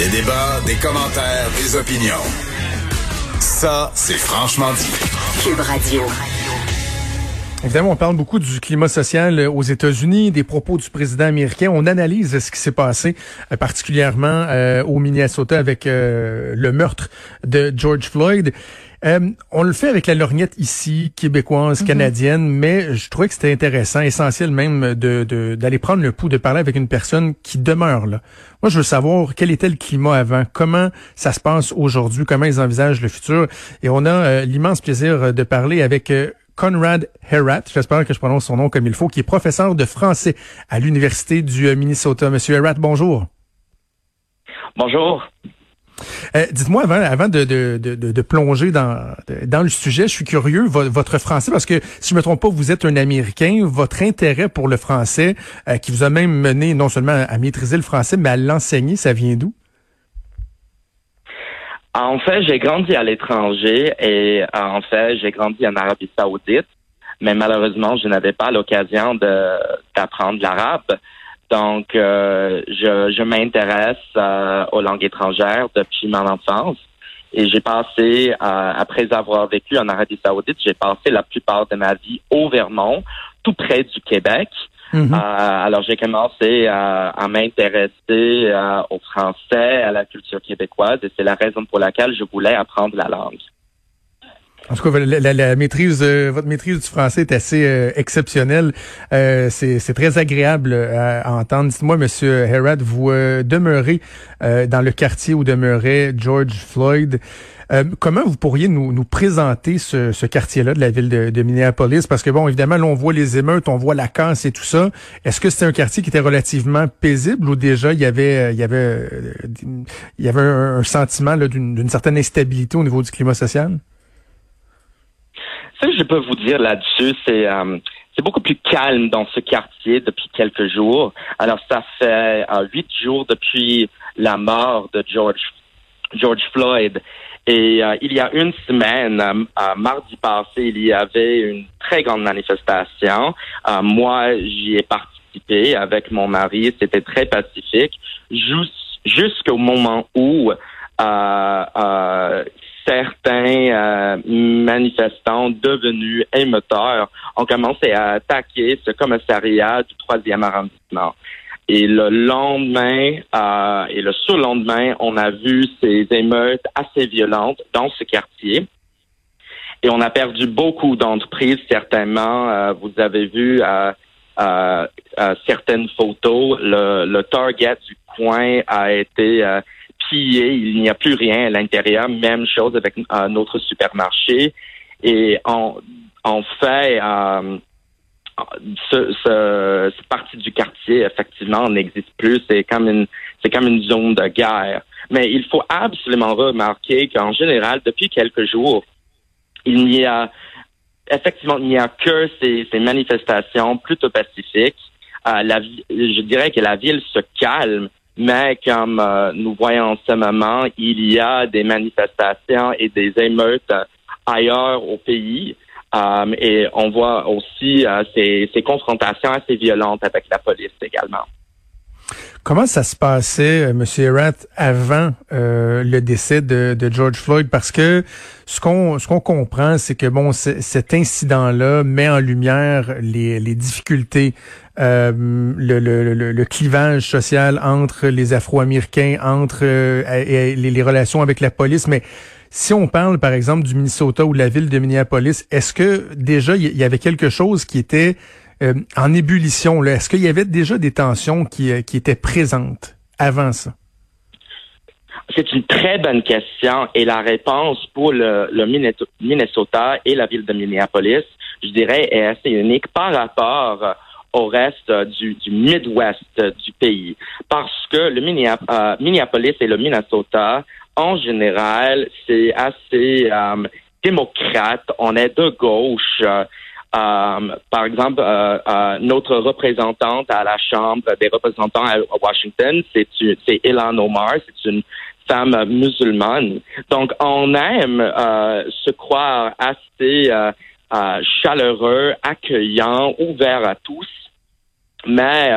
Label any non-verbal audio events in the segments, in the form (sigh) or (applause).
Des débats, des commentaires, des opinions. Ça, c'est franchement dit. Cube Radio. Évidemment, on parle beaucoup du climat social euh, aux États-Unis, des propos du président américain. On analyse ce qui s'est passé, euh, particulièrement euh, au Minnesota avec le meurtre de George Floyd. On le fait avec la lorgnette ici, québécoise, mhm. canadienne, mais je trouvais que c'était intéressant, essentiel même, de d'aller prendre le pouls, de parler avec une personne qui demeure là. Moi, je veux savoir quel était le climat avant, comment ça se passe aujourd'hui, comment ils envisagent le futur. Et on a l'immense plaisir de parler avec Conrad Herat, j'espère que je prononce son nom comme il faut, qui est professeur de français à l'Université du euh, Minnesota. Monsieur Herat, bonjour. Bonjour. Euh, dites-moi avant, de, plonger dans, le sujet, je suis curieux, votre français, parce que si je me trompe pas, vous êtes un Américain, votre intérêt pour le français, euh, qui vous a même mené non seulement à maîtriser le français, mais à l'enseigner, ça vient d'où? En fait, j'ai grandi à l'étranger et euh, en fait, j'ai grandi en Arabie Saoudite, mais malheureusement, je n'avais pas l'occasion d'apprendre l'arabe. Donc, euh, je, je m'intéresse euh, aux langues étrangères depuis mon enfance. Et j'ai passé, après avoir vécu en Arabie Saoudite, j'ai passé la plupart de ma vie au Vermont, tout près du Québec. Mhm. Euh, alors, j'ai commencé à, m'intéresser euh, au français, à la culture québécoise, et c'est la raison pour laquelle je voulais apprendre la langue. En tout cas, la, maîtrise, euh, votre maîtrise du français est assez exceptionnelle. c'est très agréable à, entendre. Dites-moi, Monsieur Herrod, vous demeurez dans le quartier où demeurait George Floyd. Euh, comment vous pourriez nous, nous présenter ce, ce quartier-là de la ville de, de, Minneapolis? Parce que bon, évidemment, là, on voit les émeutes, on voit la casse et tout ça. Est-ce que c'était un quartier qui était relativement paisible ou déjà il y avait il y avait euh, il y avait un, sentiment d'une certaine instabilité au niveau du climat social? Ce que je peux vous dire là-dessus, c'est euh, c'est beaucoup plus calme dans ce quartier depuis quelques jours. Alors, ça fait huit jours depuis la mort de George George Floyd. Et euh, il y a une semaine, euh, mardi passé, il y avait une très grande manifestation. Euh, moi, j'y ai participé avec mon mari. C'était très pacifique jusqu'au moment où certains manifestants devenus émetteurs ont commencé à attaquer ce commissariat du troisième arrondissement. Et le lendemain euh, et le surlendemain, on a vu ces émeutes assez violentes dans ce quartier. Et on a perdu beaucoup d'entreprises, certainement. Euh, vous avez vu euh, certaines photos. Le, Target du coin a été Il n'y a plus rien à l'intérieur. Même chose avec notre supermarché. Et on, on fait ce, ce, cette partie du quartier, effectivement, n'existe plus. C'est comme une, c'est comme une zone de guerre. Mais il faut absolument remarquer qu'en général, depuis quelques jours, il n'y a, effectivement, il n'y a que ces, manifestations plutôt pacifiques. Euh, je dirais que la ville se calme, mais comme euh, nous voyons en ce moment, il y a des manifestations et des émeutes ailleurs au pays. Um, et on voit aussi euh, ces, ces, confrontations assez violentes avec la police également. Comment ça se passait, euh, M. Erat, avant euh, le décès de, George Floyd? Parce que ce qu'on ce qu'on comprend, c'est que bon, cet incident-là met en lumière les, difficultés, euh, le, le, le, clivage social entre les Afro-Américains, entre les, les relations avec la police, mais si on parle, par exemple, du Minnesota ou de la ville de Minneapolis, est-ce que déjà il y avait quelque chose qui était euh, en ébullition? Est-ce qu'il y avait déjà des tensions qui, euh, qui étaient présentes avant ça? C'est une très bonne question et la réponse pour le, Minnesota et la ville de Minneapolis, je dirais, est assez unique par rapport au reste du, Midwest du pays. Parce que le Minneapolis et le Minnesota en général, c'est assez euh, démocrate. On est de gauche. Euh, euh, par exemple, notre représentante à la Chambre des représentants à Washington, c'est Ilan Omar, c'est une femme musulmane. Donc, on aime se croire assez chaleureux, accueillant, ouvert à tous. Mais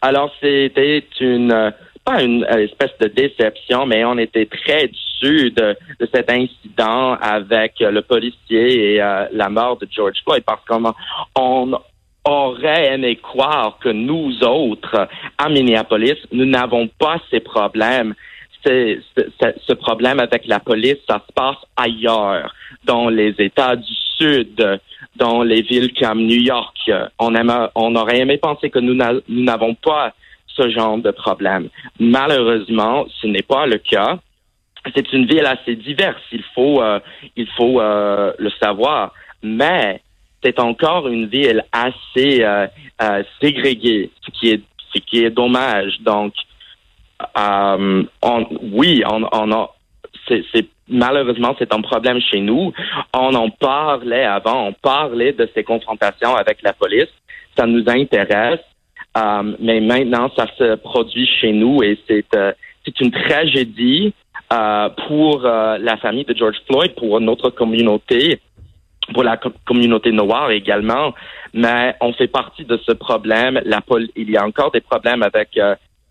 alors, c'était une pas une espèce de déception, mais on était très de, cet incident avec le policier et la mort de George Floyd parce qu'on on aurait aimé croire que nous autres, à Minneapolis, nous n'avons pas ces problèmes ce problème avec la police, ça se passe ailleurs, dans les États du Sud, dans les villes comme New York. On, on aurait aimé penser que nous n'avons pas ce genre de problème. Malheureusement, ce n'est pas le cas. C'est une ville assez diverse, il faut, euh, il faut euh, le savoir. Mais c'est encore une ville assez euh, ségrégée, ce qui est, ce qui est dommage. Donc, euh, on, oui, on, on a, c'est, malheureusement c'est un problème chez nous. On en parlait avant, on parlait de ces confrontations avec la police. Ça nous intéresse, euh, mais maintenant ça se produit chez nous et c'est euh, c'est une tragédie euh, pour euh, la famille de George Floyd, pour notre communauté, pour la communauté noire également. Mais on fait partie de ce problème. La il y a encore des problèmes avec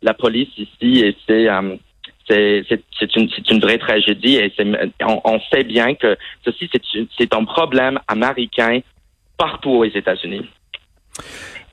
la police ici et c'est euh, c'est une, une vraie tragédie et on, on sait bien que ceci c'est un problème américain partout aux États-Unis.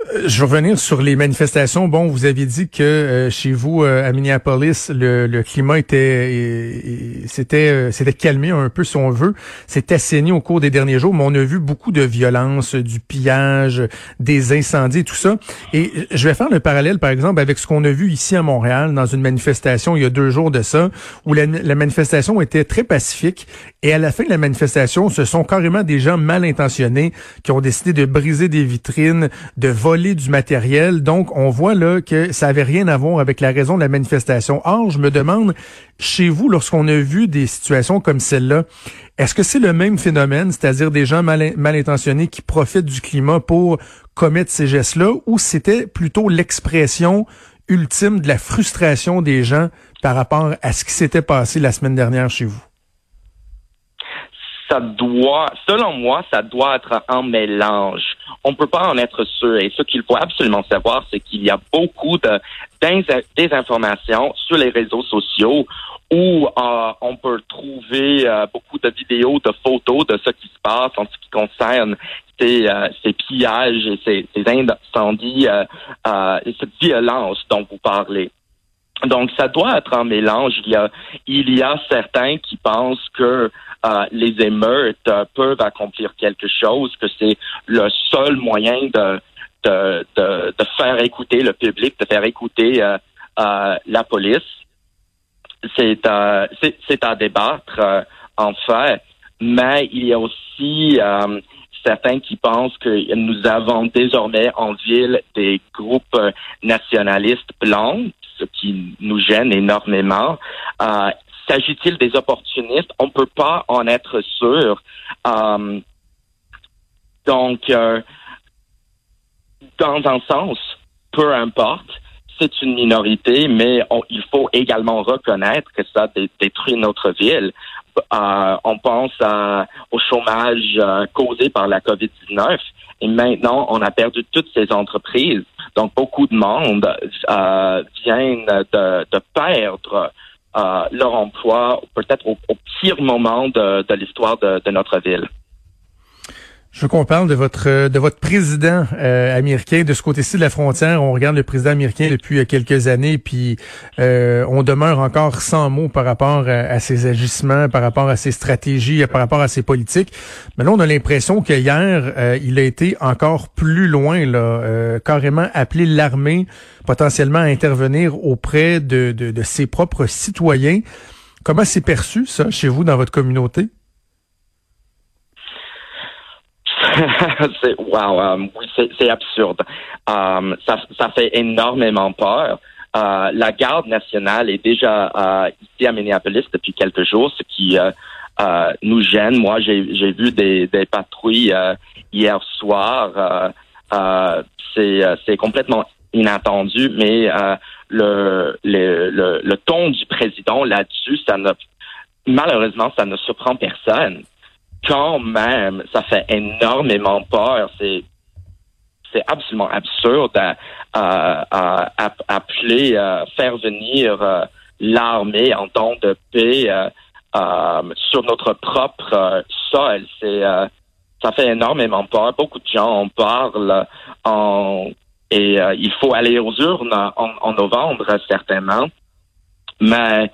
Euh, je vais revenir sur les manifestations. Bon, vous aviez dit que euh, chez vous euh, à Minneapolis, le, le climat était c'était c'était calmé un peu si on veut. C'est assaini au cours des derniers jours, mais on a vu beaucoup de violence, du pillage, des incendies, tout ça. Et je vais faire le parallèle, par exemple, avec ce qu'on a vu ici à Montréal dans une manifestation il y a deux jours de ça, où la, la manifestation était très pacifique. Et à la fin de la manifestation, ce sont carrément des gens mal intentionnés qui ont décidé de briser des vitrines, de voler du matériel. Donc, on voit là que ça avait rien à voir avec la raison de la manifestation. Or, je me demande, chez vous, lorsqu'on a vu des situations comme celle-là, est-ce que c'est le même phénomène, c'est-à-dire des gens mal, mal intentionnés qui profitent du climat pour commettre ces gestes-là, ou c'était plutôt l'expression ultime de la frustration des gens par rapport à ce qui s'était passé la semaine dernière chez vous? Ça doit, selon moi, ça doit être un mélange. On peut pas en être sûr. Et ce qu'il faut absolument savoir, c'est qu'il y a beaucoup de désinformations sur les réseaux sociaux où euh, on peut trouver euh, beaucoup de vidéos, de photos de ce qui se passe en ce qui concerne ces, euh, pillages et ces, incendies et cette violence dont vous parlez. Donc, ça doit être un mélange. Il y a certains qui pensent que euh, les émeutes euh, peuvent accomplir quelque chose, que c'est le seul moyen de, de, de, faire écouter le public, de faire écouter euh, la police. C'est c'est à débattre, en fait, mais il y a aussi certains qui pensent que nous avons désormais en ville des groupes nationalistes blancs, ce qui nous gêne énormément. Euh, S'agit-il des opportunistes? On ne peut pas en être sûr. Euh, donc, euh, dans un sens, peu importe, c'est une minorité, mais il faut également reconnaître que ça détruit notre ville. Euh, on pense au chômage causé par la COVID-19 et maintenant on a perdu toutes ces entreprises. Donc beaucoup de monde viennent de, de perdre leur emploi, peut-être au, pire moment de, l'histoire de, notre ville. Je veux qu'on parle de votre de votre président euh, américain de ce côté-ci de la frontière. On regarde le président américain depuis euh, quelques années, puis euh, on demeure encore sans mots par rapport à, ses agissements, par rapport à ses stratégies, par rapport à ses politiques. Mais là, on a l'impression que hier, il a été encore plus loin, là, carrément appelé l'armée potentiellement à intervenir auprès de, de, de ses propres citoyens. Comment c'est perçu ça chez vous dans votre communauté? (laughs) c'est wow, um, c'est absurde. Um, ça, ça fait énormément peur. Uh, la garde nationale est déjà uh, ici à Minneapolis depuis quelques jours, ce qui uh, nous gêne. Moi, j'ai vu des, des patrouilles hier soir. c'est complètement inattendu, mais le, le, le, le, ton du président là-dessus, ça ne malheureusement, ça ne surprend personne quand même, ça fait énormément peur. C'est c'est absolument absurde à, appeler, faire venir l'armée en temps de paix sur notre propre sol. C'est ça fait énormément peur. Beaucoup de gens en parlent en, et il faut aller aux urnes en, en novembre certainement. Mais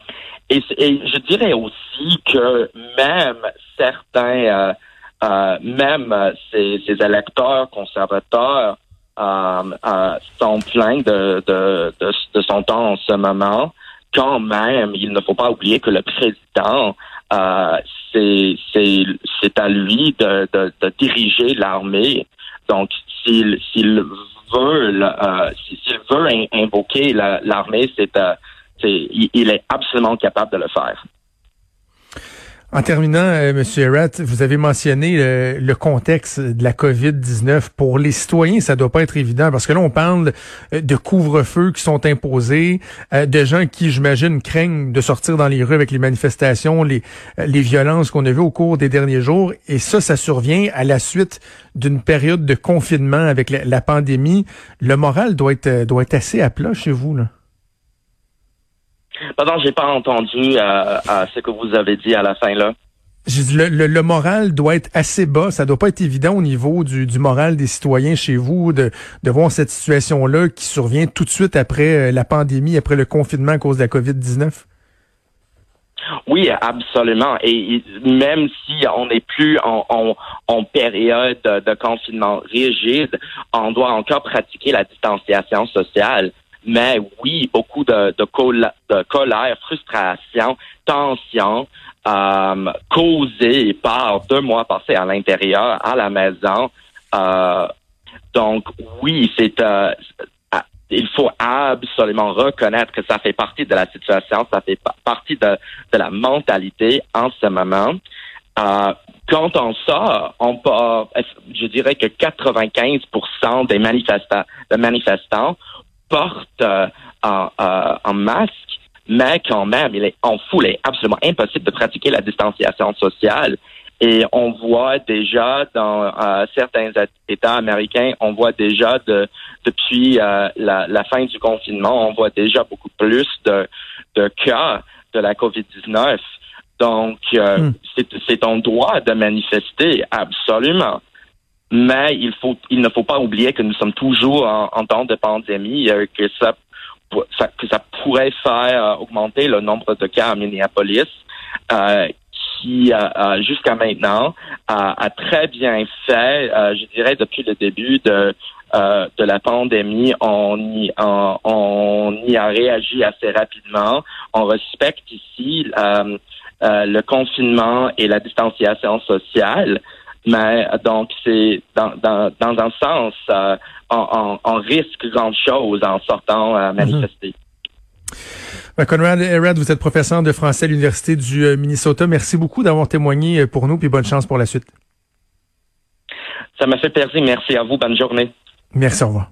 et, je dirais aussi que même certains, euh, euh, même ces, ces, électeurs conservateurs euh, euh, sont pleins de, de, de, de, son temps en ce moment. Quand même, il ne faut pas oublier que le président, euh, c'est à lui de, diriger l'armée. Donc, s'il veut euh, s'il veut invoquer l'armée, c'est il, est absolument capable de le faire. En terminant, euh, M. Erat, vous avez mentionné euh, le, contexte de la COVID-19. Pour les citoyens, ça doit pas être évident parce que là, on parle euh, de couvre-feu qui sont imposés, de gens qui, j'imagine, craignent de sortir dans les rues avec les manifestations, les, les violences qu'on a vues au cours des derniers jours. Et ça, ça survient à la suite d'une période de confinement avec la, la pandémie. Le moral doit être, doit être assez à plat chez vous, là. Pardon, j'ai pas entendu euh, ce que vous avez dit à la fin là. Le, le, le, moral doit être assez bas. Ça doit pas être évident au niveau du, du moral des citoyens chez vous de, de voir cette situation-là qui survient tout de suite après euh, la pandémie, après le confinement à cause de la COVID-19. Oui, absolument. Et même si on n'est plus en, en, en, période de confinement rigide, on doit encore pratiquer la distanciation sociale. Mais oui, beaucoup de, de, de colère, frustration, tension euh, causée par deux mois passés à l'intérieur, à la maison. Euh, donc oui, c'est euh, il faut absolument reconnaître que ça fait partie de la situation, ça fait partie de, la mentalité en ce moment. Quand on sort, on je dirais que 95% des manifestants, des manifestants porte euh, en, masque, mais quand même, il est en foule. Il est absolument impossible de pratiquer la distanciation sociale. Et on voit déjà dans euh, certains États américains, on voit déjà de, depuis euh, la, fin du confinement, on voit déjà beaucoup plus de, cas de la COVID-19. Donc, hmm. c'est ton droit de manifester, absolument. Mais il faut, il ne faut pas oublier que nous sommes toujours en, temps de pandémie, euh, que ça, que ça pourrait faire euh, augmenter le nombre de cas à Minneapolis, euh, qui jusqu'à maintenant a, très bien fait, je dirais depuis le début de de la pandémie, on y, on, y a réagi assez rapidement. On respecte ici le confinement et la distanciation sociale. Mais donc, c'est dans, dans, dans un sens, euh, on, on, risque grand chose en sortant à manifester. Ben, Conrad Erad, vous êtes professeur de français à l'Université du euh, Minnesota. Merci beaucoup d'avoir témoigné euh, pour nous, puis bonne chance pour la suite. Ça m'a fait plaisir. Merci à vous. Bonne journée. Merci, au revoir.